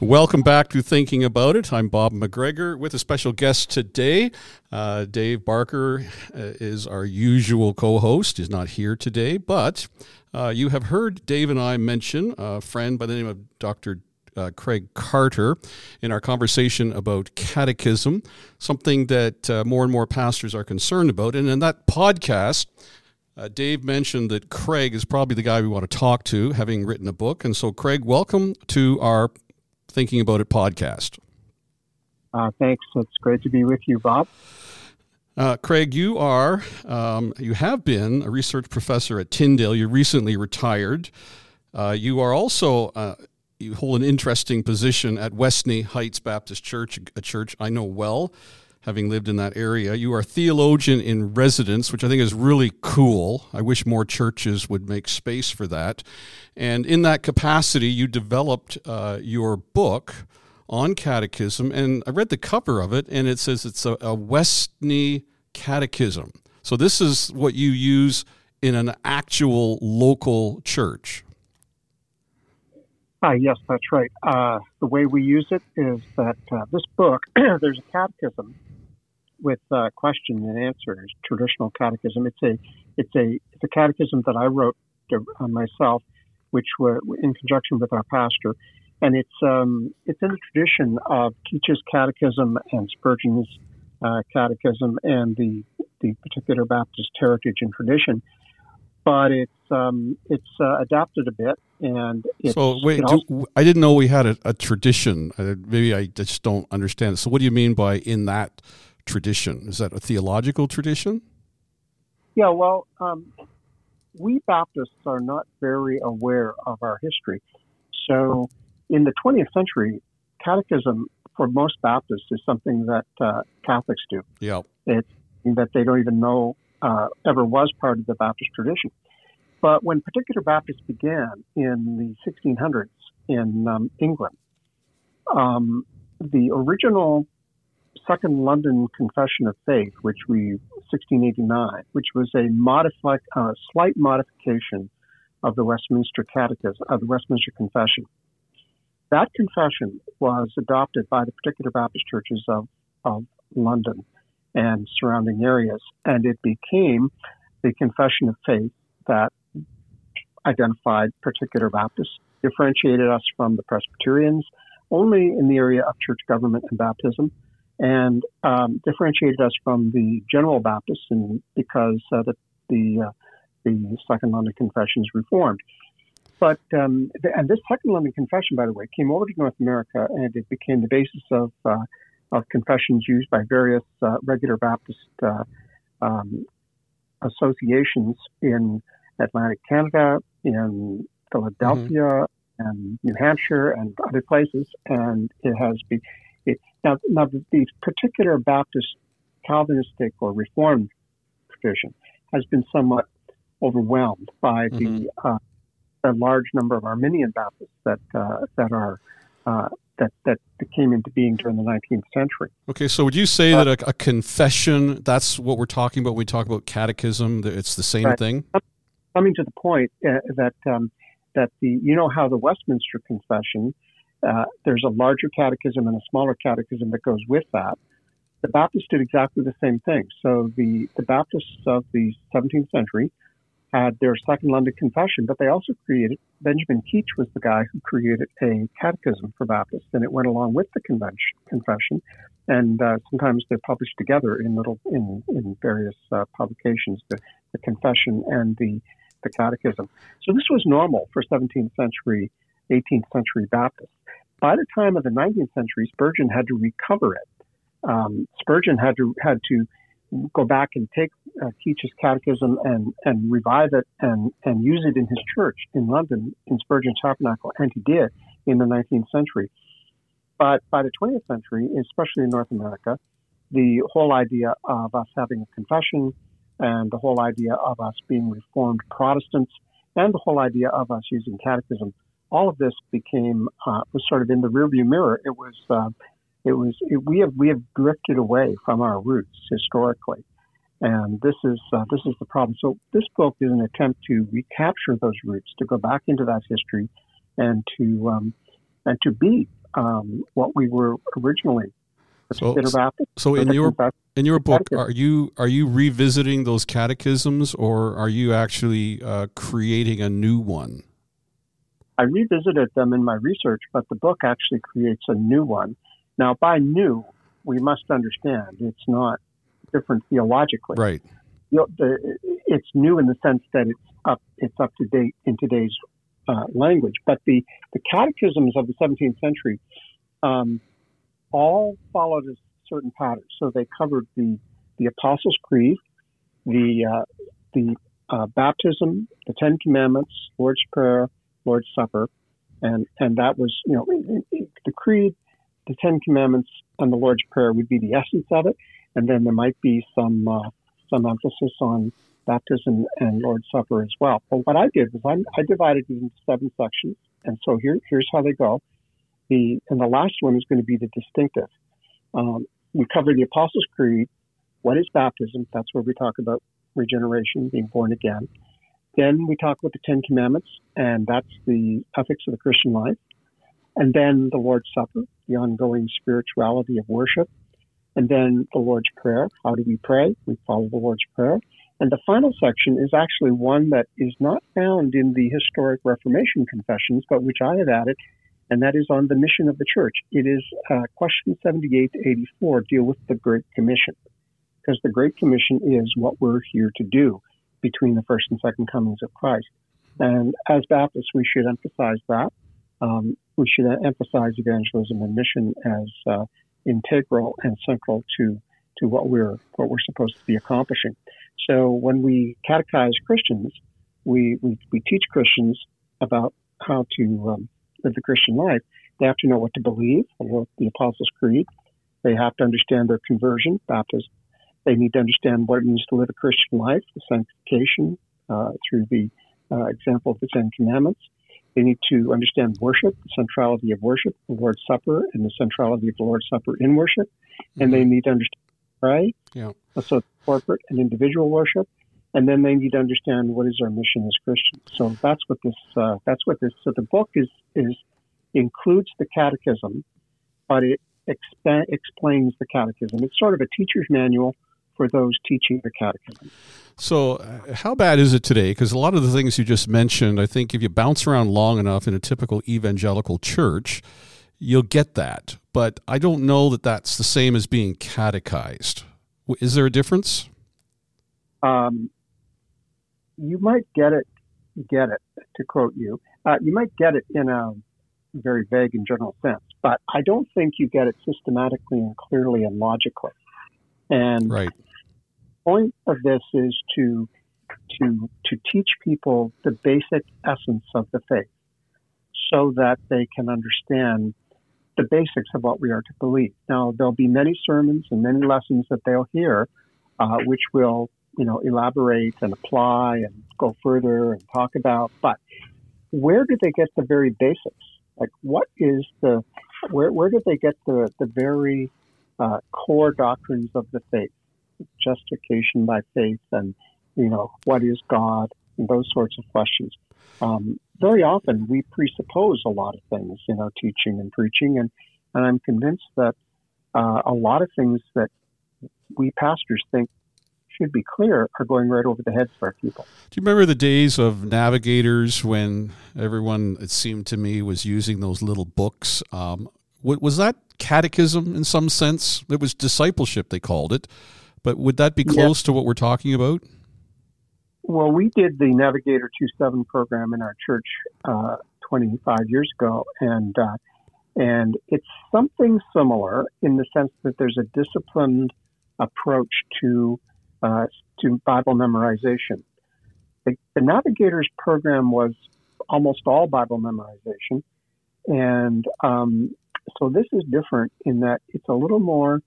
Welcome back to Thinking About It. I'm Bob McGregor with a special guest today. Uh, Dave Barker uh, is our usual co host, He's not here today, but uh, you have heard Dave and I mention a friend by the name of Dr. Uh, Craig Carter in our conversation about catechism, something that uh, more and more pastors are concerned about. And in that podcast, uh, Dave mentioned that Craig is probably the guy we want to talk to, having written a book. And so, Craig, welcome to our Thinking About It podcast. Uh, thanks. It's great to be with you, Bob. Uh, Craig, you are, um, you have been a research professor at Tyndale. You recently retired. Uh, you are also, uh, you hold an interesting position at Westney Heights Baptist Church, a church I know well, having lived in that area. You are theologian in residence, which I think is really cool. I wish more churches would make space for that. And in that capacity, you developed uh, your book on catechism. And I read the cover of it, and it says it's a, a Westney catechism. So this is what you use in an actual local church. Uh, yes, that's right. Uh, the way we use it is that uh, this book, there's a catechism with uh, question and answers, traditional catechism. It's a it's a it's a catechism that I wrote to, uh, myself, which were in conjunction with our pastor, and it's um, it's in the tradition of Keach's Catechism and Spurgeon's uh, Catechism and the the particular Baptist heritage and tradition. But it's um, it's uh, adapted a bit, and so wait. Also, do, I didn't know we had a, a tradition. Uh, maybe I just don't understand. So, what do you mean by in that tradition? Is that a theological tradition? Yeah, well, um, we Baptists are not very aware of our history. So, in the 20th century, catechism for most Baptists is something that uh, Catholics do. Yeah. It's that they don't even know uh, ever was part of the Baptist tradition. But when particular Baptists began in the 1600s in um, England, um, the original Second London Confession of Faith, which we 1689, which was a uh, slight modification of the Westminster Catechism, of the Westminster Confession. That confession was adopted by the particular Baptist churches of, of London and surrounding areas, and it became the confession of faith that identified particular Baptists, differentiated us from the Presbyterians only in the area of church government and baptism, and um, differentiated us from the General Baptists because uh, the the, uh, the Second London Confession is reformed. But um, the, and this Second London Confession, by the way, came over to North America and it became the basis of uh, of confessions used by various uh, regular Baptist uh, um, associations in Atlantic Canada, in Philadelphia, mm-hmm. and New Hampshire, and other places. And it has been now, now the, particular Baptist Calvinistic or Reformed tradition has been somewhat overwhelmed by mm-hmm. the, uh, the large number of Arminian Baptists that uh, that are uh, that that came into being during the 19th century. Okay, so would you say uh, that a, a, confession that's what we're talking about when we talk about catechism? It's the same right. thing. Coming to the point uh, that um, that the you know how the Westminster Confession uh, there's a larger catechism and a smaller catechism that goes with that. The Baptists did exactly the same thing. So the, the Baptists of the 17th century had their Second London Confession, but they also created, Benjamin Keach was the guy who created a catechism for Baptists, and it went along with the confession. And uh, sometimes they're published together in little in, in various uh, publications, the, the confession and the, the catechism. So this was normal for 17th century 18th century Baptists. By the time of the 19th century, Spurgeon had to recover it. Um, Spurgeon had to had to go back and take uh, his catechism and and revive it and and use it in his church in London in Spurgeon Tabernacle, and he did in the 19th century. But by the 20th century, especially in North America, the whole idea of us having a confession and the whole idea of us being Reformed Protestants and the whole idea of us using catechism all of this became uh, was sort of in the rearview mirror. It was uh, it was it, we have we have drifted away from our roots historically, and this is uh, this is the problem. So this book is an attempt to recapture those roots, to go back into that history, and to um, and to be um, what we were originally. So, so in your in your book, are you are you revisiting those catechisms, or are you actually uh, creating a new one? I revisited them in my research, but the book actually creates a new one. Now, by new, we must understand it's not different theologically. Right. You know, the, it's new in the sense that it's up it's up to date in today's uh, language. But the the catechisms of the 17th century um, all followed a certain pattern. So they covered the the Apostles' Creed, the uh, the uh, baptism, the Ten Commandments, Lord's Prayer, Lord's Supper, and and that was you know the creed, the Ten Commandments, and the Lord's Prayer would be the essence of it, and then there might be some uh, some emphasis on baptism and Lord's Supper as well. But what I did was I, I divided it into seven sections, and so here here's how they go. The and the last one is going to be the distinctive. Um, we cover the Apostles' Creed. What is baptism? That's where we talk about regeneration, being born again. Then we talk about the Ten Commandments, and that's the ethics of the Christian life. And then the Lord's Supper, the ongoing spirituality of worship. And then the Lord's Prayer. How do we pray? We follow the Lord's Prayer. And the final section is actually one that is not found in the historic Reformation confessions, but which I have added, and that is on the mission of the church. It is uh, question 78 to 84 deal with the Great Commission, because the Great Commission is what we're here to do between the first and second comings of Christ. And as Baptists, we should emphasize that. Um, we should emphasize evangelism and mission as uh, integral and central to to what we're what we're supposed to be accomplishing. So when we catechize Christians, we we, we teach Christians about how to um, live the Christian life. They have to know what to believe, what the Apostles' Creed. They have to understand their conversion, baptism, they need to understand what it means to live a Christian life, the sanctification uh, through the uh, example of the Ten Commandments. They need to understand worship, the centrality of worship, the Lord's Supper, and the centrality of the Lord's Supper in worship. Mm-hmm. And they mm-hmm. need to understand pray, yeah. so corporate and individual worship. And then they need to understand what is our mission as Christians. So that's what this. Uh, that's what this. So the book is is includes the catechism, but it expa- explains the catechism. It's sort of a teacher's manual for those teaching the catechism. So, uh, how bad is it today? Because a lot of the things you just mentioned, I think if you bounce around long enough in a typical evangelical church, you'll get that. But I don't know that that's the same as being catechized. Is there a difference? Um, you might get it, get it, to quote you. Uh, you might get it in a very vague and general sense, but I don't think you get it systematically and clearly and logically. And right point of this is to to to teach people the basic essence of the faith, so that they can understand the basics of what we are to believe. Now, there'll be many sermons and many lessons that they'll hear, uh, which will you know elaborate and apply and go further and talk about. But where do they get the very basics? Like, what is the where where do they get the the very uh, core doctrines of the faith? Justification by faith and, you know, what is God and those sorts of questions. Um, very often we presuppose a lot of things in our teaching and preaching, and, and I'm convinced that uh, a lot of things that we pastors think should be clear are going right over the heads of our people. Do you remember the days of navigators when everyone, it seemed to me, was using those little books? Um, was that catechism in some sense? It was discipleship, they called it. But would that be close to what we're talking about? Well, we did the Navigator 2.7 program in our church uh, 25 years ago, and uh, and it's something similar in the sense that there's a disciplined approach to uh, to Bible memorization. The, the Navigators program was almost all Bible memorization, and um, so this is different in that it's a little more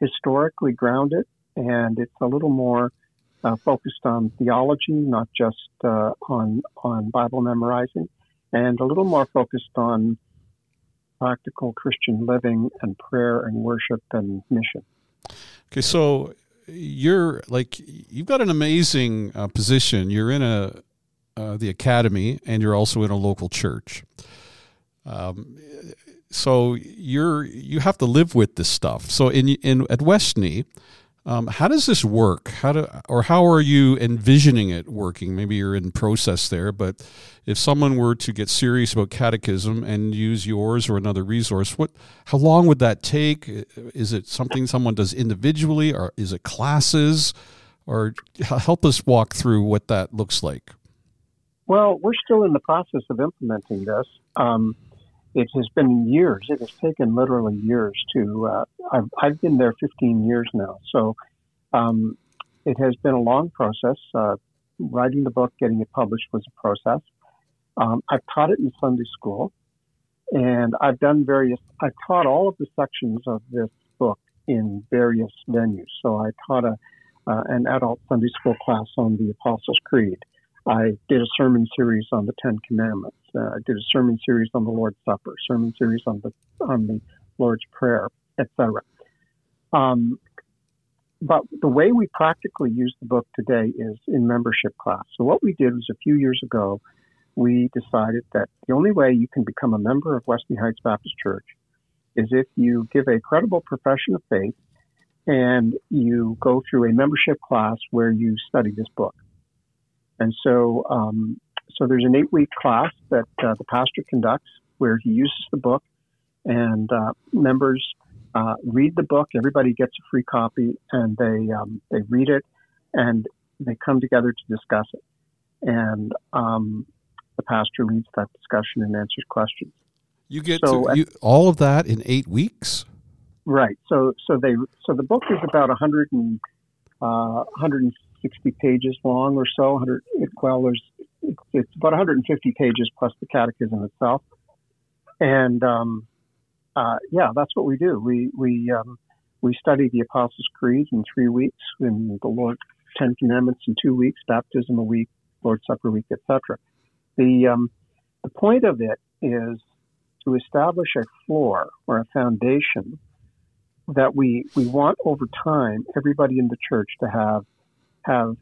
historically grounded and it's a little more uh, focused on theology, not just uh, on on Bible memorizing, and a little more focused on practical Christian living and prayer and worship and mission. Okay, so you're like you've got an amazing uh, position. You're in a uh, the academy, and you're also in a local church. Um, so you're you have to live with this stuff. So in in at Westney, um, how does this work? How do or how are you envisioning it working? Maybe you're in process there, but if someone were to get serious about catechism and use yours or another resource, what how long would that take? Is it something someone does individually, or is it classes? Or help us walk through what that looks like. Well, we're still in the process of implementing this. Um, it has been years. It has taken literally years to. Uh, I've, I've been there 15 years now, so um, it has been a long process. Uh, writing the book, getting it published was a process. Um, I've taught it in Sunday school, and I've done various. I taught all of the sections of this book in various venues. So I taught a uh, an adult Sunday school class on the Apostles' Creed. I did a sermon series on the Ten Commandments. Uh, I did a sermon series on the Lord's Supper, sermon series on the on the Lord's Prayer, etc. Um, but the way we practically use the book today is in membership class. So what we did was a few years ago, we decided that the only way you can become a member of Westney Heights Baptist Church is if you give a credible profession of faith and you go through a membership class where you study this book. And so, um, so there's an eight week class that uh, the pastor conducts where he uses the book and uh, members uh, read the book. Everybody gets a free copy and they, um, they read it and they come together to discuss it. And um, the pastor leads that discussion and answers questions. You get so, to, you, all of that in eight weeks? Right. So so they so the book is about 100 and, uh, 160 pages long or so. 100 well, there's it's, it's, about 150 pages plus the catechism itself. And um, uh, yeah, that's what we do. We we um, we study the Apostles' Creed in three weeks, in the Lord Ten Commandments in two weeks, baptism a week, Lord's Supper week, etc. The um, the point of it is to establish a floor or a foundation that we we want over time everybody in the church to have have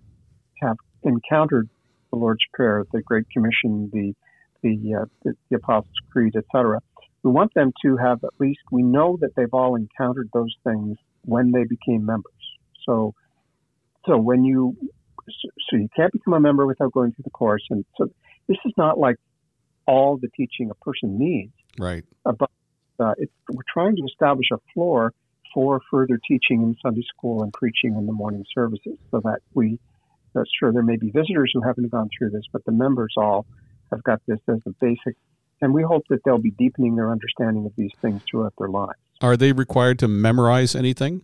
have encountered the Lord's Prayer, the Great Commission, the the, uh, the, the Apostles' Creed, etc. We want them to have at least we know that they've all encountered those things when they became members. So so when you so you can't become a member without going through the course, and so this is not like all the teaching a person needs. Right. But uh, we're trying to establish a floor for further teaching in Sunday school and preaching in the morning services so that we, that's sure there may be visitors who haven't gone through this, but the members all have got this as a basic, and we hope that they'll be deepening their understanding of these things throughout their lives. Are they required to memorize anything?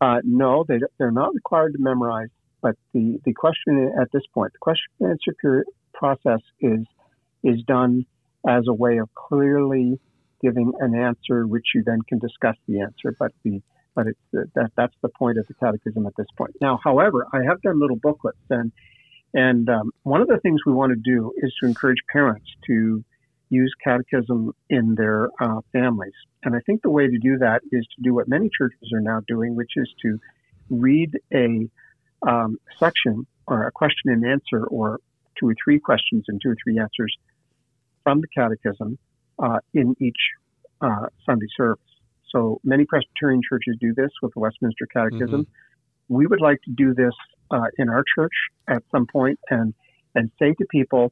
Uh, no, they, they're not required to memorize, but the, the question at this point, the question and answer process is, is done as a way of clearly giving an answer, which you then can discuss the answer. But the but it's that that's the point of the catechism at this point. Now, however, I have done little booklets, and and um, one of the things we want to do is to encourage parents to use catechism in their uh, families. And I think the way to do that is to do what many churches are now doing, which is to read a um, section or a question and answer, or two or three questions and two or three answers from the catechism uh, in each uh, Sunday service. So many Presbyterian churches do this with the Westminster Catechism. Mm-hmm. We would like to do this uh, in our church at some point and and say to people,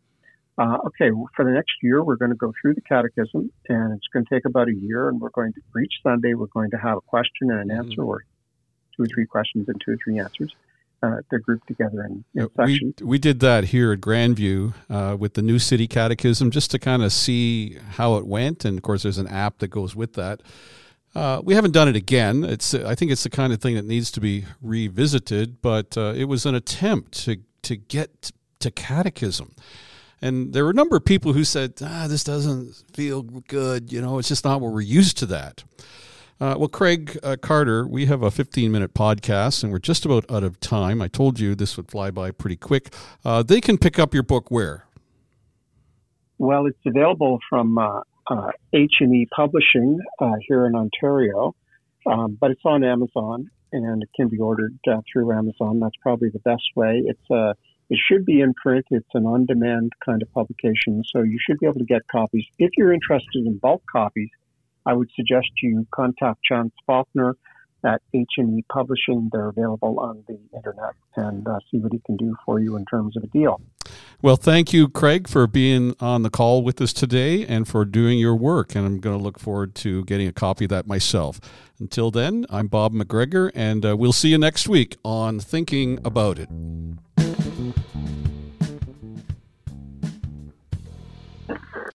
uh, okay, for the next year we're going to go through the Catechism, and it's going to take about a year, and we're going to for each Sunday we're going to have a question and an mm-hmm. answer, or two or three questions and two or three answers uh, they're grouped together in, in sections. We, we did that here at Grandview uh, with the New City Catechism just to kind of see how it went. And of course, there's an app that goes with that. Uh, we haven't done it again. It's I think it's the kind of thing that needs to be revisited, but uh, it was an attempt to to get to catechism. And there were a number of people who said, ah, this doesn't feel good. You know, it's just not what we're used to that. Uh, well, Craig uh, Carter, we have a 15 minute podcast and we're just about out of time. I told you this would fly by pretty quick. Uh, they can pick up your book where? Well, it's available from uh, uh, H&E Publishing uh, here in Ontario, um, but it's on Amazon and it can be ordered through Amazon. That's probably the best way. It's a It should be in print. It's an on demand kind of publication, so you should be able to get copies. If you're interested in bulk copies, I would suggest you contact Chance Faulkner at H&E Publishing. They're available on the internet and uh, see what he can do for you in terms of a deal. Well, thank you, Craig, for being on the call with us today and for doing your work. And I'm going to look forward to getting a copy of that myself. Until then, I'm Bob McGregor, and uh, we'll see you next week on Thinking About It.